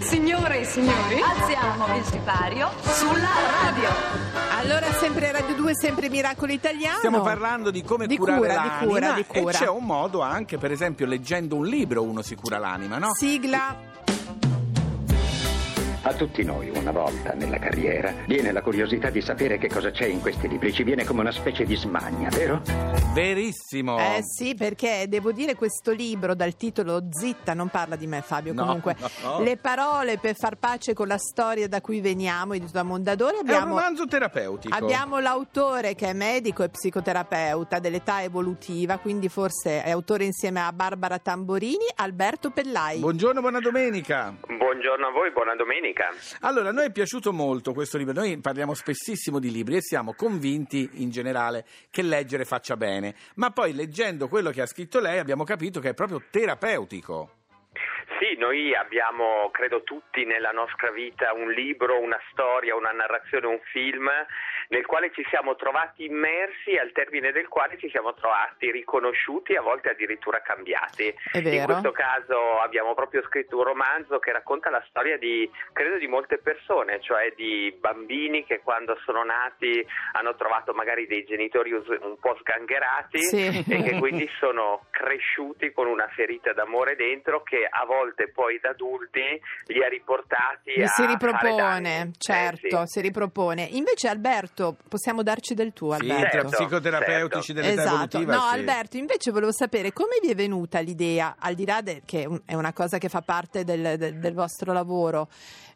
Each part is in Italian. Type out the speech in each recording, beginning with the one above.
Signore e signori, Alziamo il sipario sulla radio. Allora, sempre Radio 2, sempre Miracolo Italiano. Stiamo parlando di come Di curare cura, di l'anima cura, di cura. e c'è un modo anche, per esempio, leggendo un libro uno si cura l'anima, no? Sigla. A tutti noi una volta nella carriera viene la curiosità di sapere che cosa c'è in questi libri, ci viene come una specie di smania, vero? Verissimo. Eh sì, perché devo dire questo libro dal titolo Zitta, non parla di me Fabio, No, comunque no. le parole per far pace con la storia da cui veniamo, edito da Mondadori, È un abbiamo, romanzo terapeutico. abbiamo l'autore che è medico e psicoterapeuta dell'età evolutiva, quindi forse è autore insieme a Barbara Tamborini, Alberto Pellai. Buongiorno, buona domenica. Buongiorno a voi, buona domenica. Allora, a noi è piaciuto molto questo libro. Noi parliamo spessissimo di libri e siamo convinti in generale che leggere faccia bene. Ma poi leggendo quello che ha scritto lei abbiamo capito che è proprio terapeutico. Sì, noi abbiamo, credo tutti nella nostra vita, un libro, una storia, una narrazione, un film nel quale ci siamo trovati immersi e al termine del quale ci siamo trovati riconosciuti e a volte addirittura cambiati. In questo caso abbiamo proprio scritto un romanzo che racconta la storia di, credo, di molte persone, cioè di bambini che quando sono nati hanno trovato magari dei genitori un po' sgangherati Sì. e che quindi sono cresciuti con una ferita d'amore dentro che a volte poi da adulti li ha riportati Mi a si ripropone, Eh, certo, sì. si ripropone. Invece Alberto, possiamo darci del tuo Sì, Alberto? Certo, psicoterapeutici dell'età Esatto, evolutiva. no sì. Alberto, invece volevo sapere come vi è venuta l'idea, al di là de- che è una cosa che fa parte del, del- del vostro lavoro,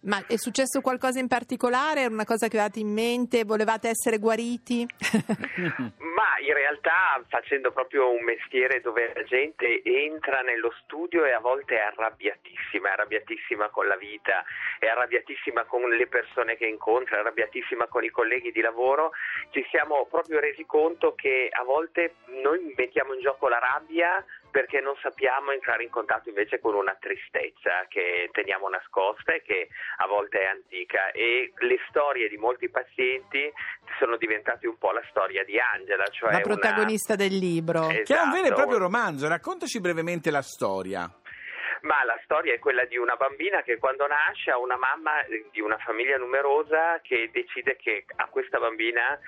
ma è successo qualcosa in particolare, Era una cosa che avevate in mente, volevate essere guariti? Ma in realtà facendo proprio un mestiere dove la gente entra nello studio e a volte è arrabbiatissima, è arrabbiatissima con la vita, è arrabbiatissima con le persone che incontra, è arrabbiatissima con i colleghi di lavoro, ci siamo proprio resi conto che a volte noi mettiamo in gioco la rabbia perché non sappiamo entrare in contatto invece con una tristezza che teniamo nascosta e che a volte è antica e le storie di molti pazienti sono diventate un po' la storia di Angela, cioè la una- protagonista del libro. Eh, Che è un vero e Esatto. proprio romanzo. Raccontaci brevemente la storia. Ma la storia è quella di una bambina che quando nasce ha una mamma eh, di una famiglia numerosa che decide che a questa bambina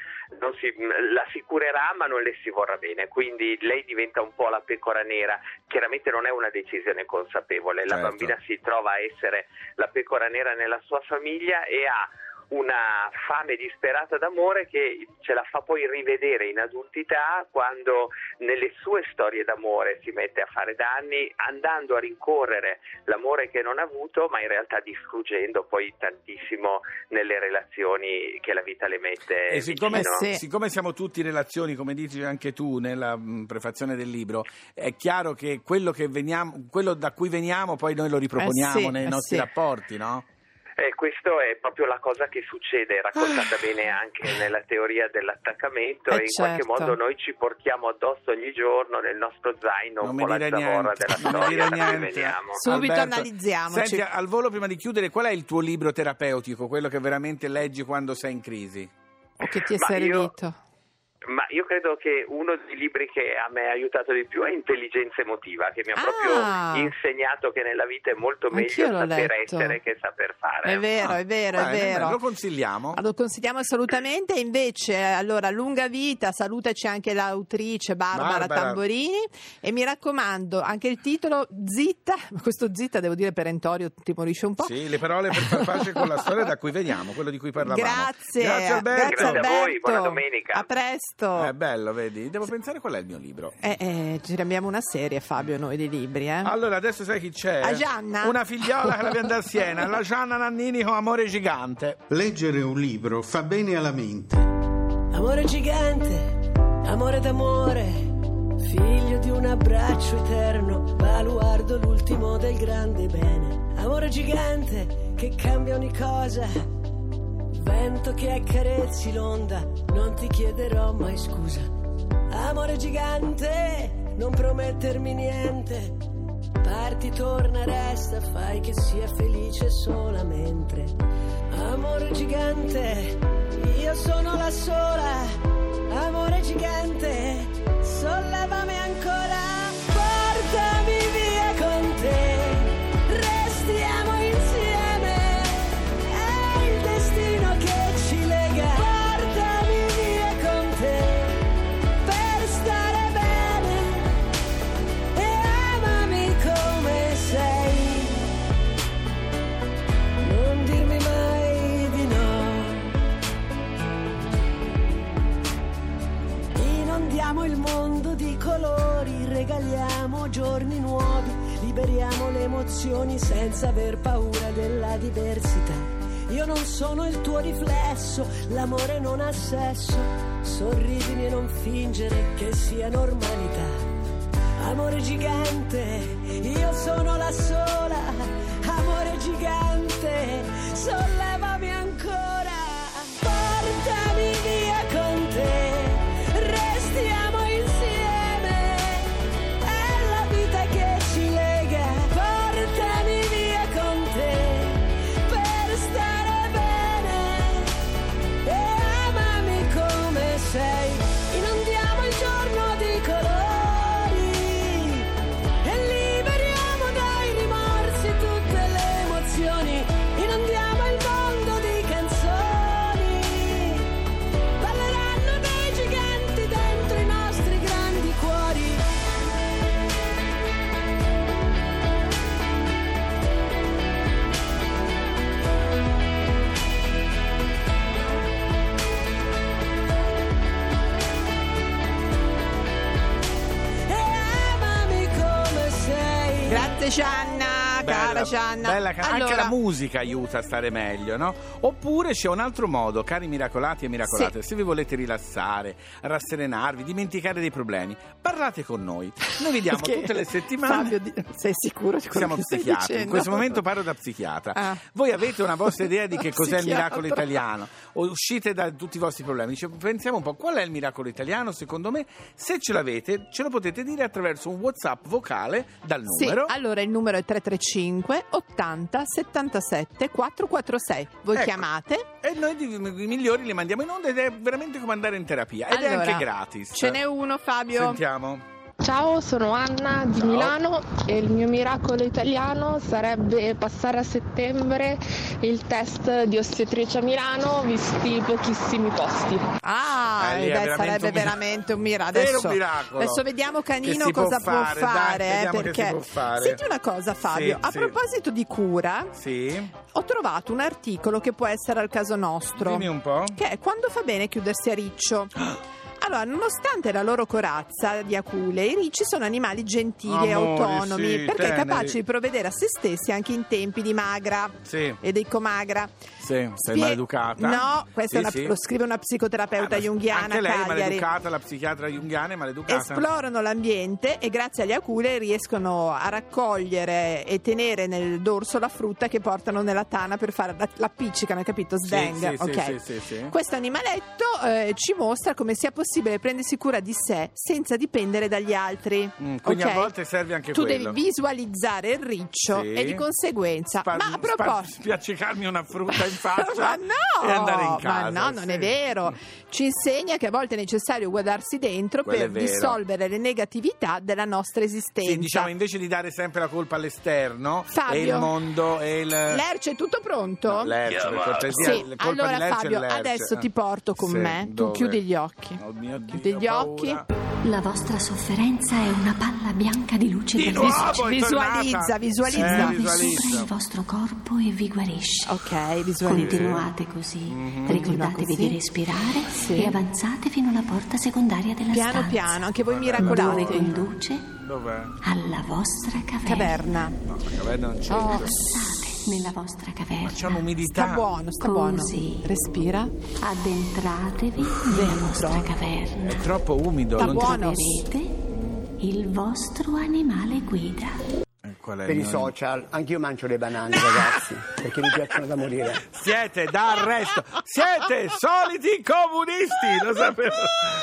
non si- la si curerà ma non le si vorrà bene, quindi lei diventa un po' la pecora nera. Chiaramente non è una decisione consapevole, la Certo. bambina si trova a essere la pecora nera nella sua famiglia e ha una fame disperata d'amore che ce la fa poi rivedere in adultità quando nelle sue storie d'amore si mette a fare danni andando a rincorrere l'amore che non ha avuto ma in realtà distruggendo poi tantissimo nelle relazioni che la vita le mette E siccome, vicino. sì. siccome siamo tutti in relazioni, come dici anche tu nella prefazione del libro, è chiaro che quello, che veniamo, quello da cui veniamo poi noi lo riproponiamo Eh sì, nei eh nostri sì. rapporti, no? Eh, questo è proprio la cosa che succede, raccontata bene anche nella teoria dell'attaccamento Eh, e in qualche certo. modo noi ci portiamo addosso ogni giorno nel nostro zaino Non un mi po' la dire zavorra niente, della non mi storia dire da cui niente. veniamo. Subito Alberto, analizziamoci. Senti, al volo prima di chiudere, qual è il tuo libro terapeutico, quello che veramente leggi quando sei in crisi? O che ti è Ma io- servito? Ma io credo che uno dei libri che a me ha aiutato di più è Intelligenza emotiva, che mi ha Ah! proprio insegnato che nella vita è molto Anch'io meglio saper letto. essere che saper fare. È vero, è vero, è Bene, vero. bene, Lo consigliamo. Lo consigliamo assolutamente. E Invece, allora, lunga vita, salutaci anche l'autrice Barbara, Barbara. Tamborini. E mi raccomando, anche il titolo Zitta, ma questo zitta devo dire perentorio, timorisce un po'. Sì, le parole per far pace con la storia da cui veniamo, quello di cui parlavamo. Grazie, Grazie Alberto. Grazie a voi, buona domenica. A presto. È bello, vedi? Devo pensare qual è il mio libro. Eh, eh, ci abbiamo una serie, Fabio, noi di libri, eh? Allora, adesso sai chi c'è? A Gianna? Una figliola che la viene da Siena, la Gianna Nannini con Amore Gigante. Leggere un libro fa bene alla mente. Amore gigante, amore d'amore, figlio di un abbraccio eterno, baluardo l'ultimo del grande bene. Amore gigante che cambia ogni cosa, vento che accarezzi l'onda, non ti chiederò mai scusa. Amore gigante, non promettermi niente. Parti, torna, resta, fai che sia felice solamente. Amore gigante, io sono la sola. Amore gigante, sollevami ancora. Senza aver paura della diversità. Io non sono il tuo riflesso, l'amore non ha sesso. Sorridimi e non fingere che sia normalità. Amore gigante, io sono la sola. Amore gigante, sollevami sei. Cara Gianna. bella Anche Allora, la musica aiuta a stare meglio, no? Oppure c'è un altro modo, cari miracolati e miracolate, se vi volete rilassare, rasserenarvi, dimenticare dei problemi, parlate con noi. Noi vediamo Perché, tutte le settimane. Fabio, sei sicuro di quello Siamo che psichiatri, dicendo? in questo momento parlo da psichiatra. Ah. Voi avete una vostra idea di che cos'è il miracolo italiano? O uscite da tutti i vostri problemi? Dice, pensiamo un po', qual è il miracolo italiano secondo me? Se ce l'avete, ce lo potete dire attraverso un WhatsApp vocale dal Sì, numero. allora il numero è 335 80 77 446. Voi Ecco. chiamate. E noi i migliori li mandiamo in onda ed è veramente come andare in terapia. Ed è Allora, anche gratis. Ce n'è uno, Fabio. Sentiamo. Ciao, sono Anna di Ciao. Milano e il mio miracolo italiano sarebbe passare a settembre il test di ostetricia a Milano, visti pochissimi posti. Ah, Eh, eh, è beh, veramente sarebbe veramente un miracolo. Vero Adesso, miracolo. adesso vediamo Canino può cosa può fare, fare. dai, eh, perché... può fare. Senti una cosa, Fabio. Sì, a sì. proposito di cura, Sì. ho trovato un articolo che può essere al caso nostro. Dimmi un po'. Che è quando fa bene chiudersi a riccio. Allora, nonostante la loro corazza di acule, i ricci sono animali gentili e autonomi sì, perché teneri. capaci di provvedere a se stessi anche in tempi di magra Sì. e di comagra. Sì, sei Spie- maleducata. No, questa Sì, sì. lo scrive una psicoterapeuta Ah, junghiana Anche lei è Cagliari. maleducata, la psichiatra junghiana è maleducata. Esplorano l'ambiente e grazie agli acule riescono a raccogliere e tenere nel dorso la frutta che portano nella tana per fare la, l'appiccicano, hai capito? Sdang. sì, sì, ok. sì, sì, sì. Questo animaletto eh, ci mostra come sia possibile prendersi cura di sé senza dipendere dagli altri. Mm, quindi ok? a volte serve anche tu quello. devi visualizzare il riccio Sì. e di conseguenza. Spar- ma a proposito. spiaccicarmi una frutta in faccia Ma no, e andare in casa. ma no, non sì. è vero. Ci insegna che a volte è necessario guardarsi dentro Quello per dissolvere le negatività della nostra esistenza. Sì, diciamo invece di dare sempre la colpa all'esterno Fabio. e il mondo e il Lerce è tutto pronto? No, Lerce, per cortesia, Sì, allora Fabio, adesso ti porto con Sì, me. Tu dove? chiudi gli occhi. Oh mio Dio, Chiudi gli ho occhi. paura. La vostra sofferenza è una palla bianca di luce Di nuovo è Visualizza, visualizza. Eh, visualizza. sopra il vostro corpo e vi guarisce. Ok, visualizza. Continuate così. Continua Ricordatevi così. di respirare Sì. e avanzate fino alla porta secondaria della Piano stanza. piano, anche voi Dove miracolati. conduce Dov'è? alla vostra caverna. Caverna. No, la caverna non c'è. Oh, Passate nella vostra caverna. Ma c'è un'umidità. sta buono, sta Così. buono. Respira. Addentratevi nella vostra caverna. È troppo umido. Sta non buono. Troverete il vostro animale guida. Qual è Per il i mio- social, anch'io mangio le banane, ragazzi, perché mi piacciono da morire. Siete da arresto, siete soliti comunisti, lo sapevo.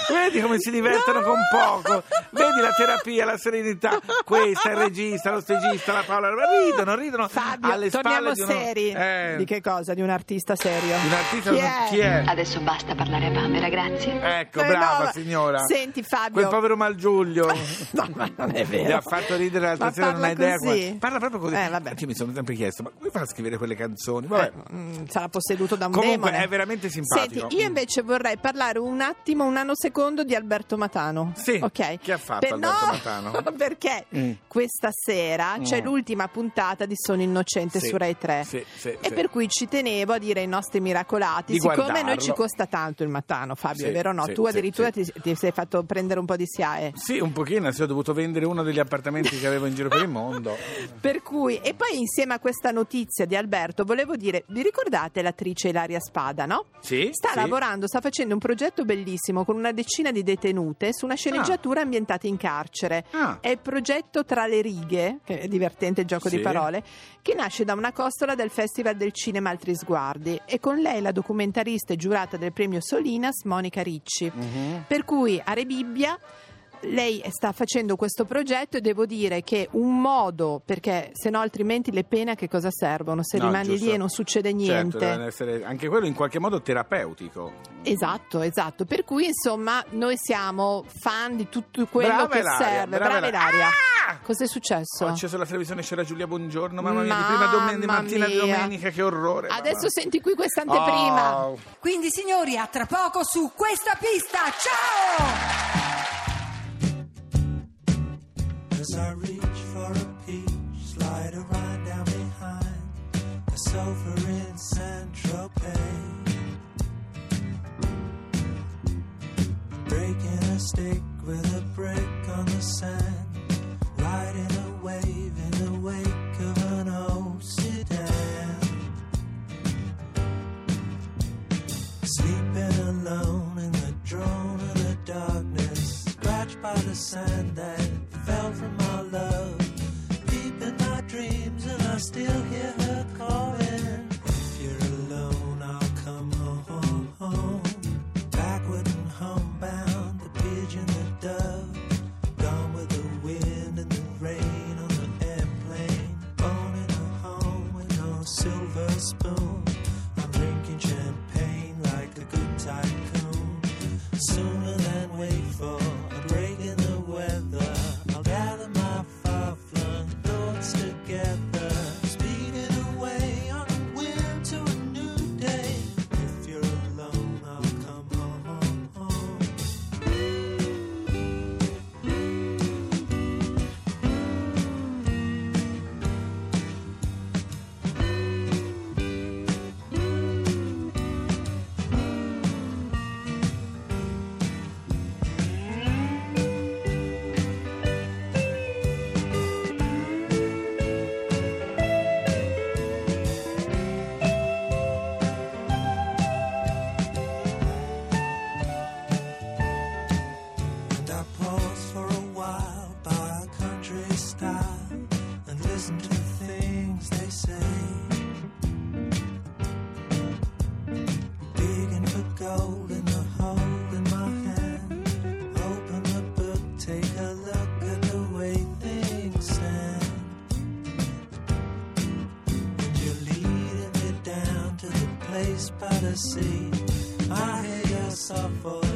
Vedi come si divertono con poco, vedi la terapia, la serenità. Questa, il regista, lo stagista, la Paola, ridono, ridono Fabio, alle torniamo spalle di uno- seri. Eh, Di che cosa? Di un artista serio. di un artista, Chi è? chi è? Adesso basta parlare a Bambera, grazie. Ecco, Eh, brava no, signora. Senti Fabio. Quel povero Malgiulio. No, ma non è vero. Mi ha fatto ridere l'altra Ma sera, non hai idea. Quanto- Parla proprio così. Eh, vabbè. Io mi sono sempre chiesto, ma come fa a scrivere quelle canzoni? Vabbè. Eh, mm, sarà posseduto da un Comunque demone. è veramente simpatico. Senti, io invece vorrei parlare un attimo, un nanosecondo di Alberto Matano. Sì, Ok. che ha fatto Alberto no, Matano? Perché Mm. questa sera c'è Mm. l'ultima puntata di Sono Innocente Sì, su Rai 3. sì, sì, e sì. per cui ci tenevo a dire ai nostri miracolati, Di siccome a guardarlo. noi ci costa tanto il Matano, Fabio, Sì, è vero o no? sì, tu sì, addirittura sì. Ti, ti sei fatto prendere un po' di SIAE. Sì, un pochino, sì, ho dovuto vendere uno degli appartamenti che avevo in giro per il mondo. Per cui, e poi insieme a questa notizia di Alberto, volevo dire, vi ricordate l'attrice Ilaria Spada, no? Sì, Sta sì. lavorando, sta facendo un progetto bellissimo con una decina di detenute su una sceneggiatura ambientata in carcere. Ah. È il progetto Tra le righe, che è divertente il gioco Sì. di parole, che nasce da una costola del Festival del Cinema Altri Sguardi e con lei la documentarista e giurata del premio Solinas Monica Ricci. Mhm. Per cui a Rebibbia lei sta facendo questo progetto e devo dire che un modo, perché se no altrimenti le pene a che cosa servono? Se No, rimani giusto. lì e non succede Certo, niente. deve essere anche quello in qualche modo terapeutico. Esatto, esatto. Per cui insomma noi siamo fan di tutto quello Brava che Ilaria, serve. brava Brava Ilaria. Ah! Cos'è successo? Ho acceso la televisione, c'era Giulia Buongiorno, mamma mia, di prima domen- di Mamma mattina di mia. domenica, che orrore. mamma. Adesso senti qui questa anteprima. Oh. Quindi signori, a tra poco su questa pista. Ciao! I reach for a peach, slide a ride down behind the sofa in Saint Tropez. Breaking a stick with a brick on the sand, riding a I hear your soft voice.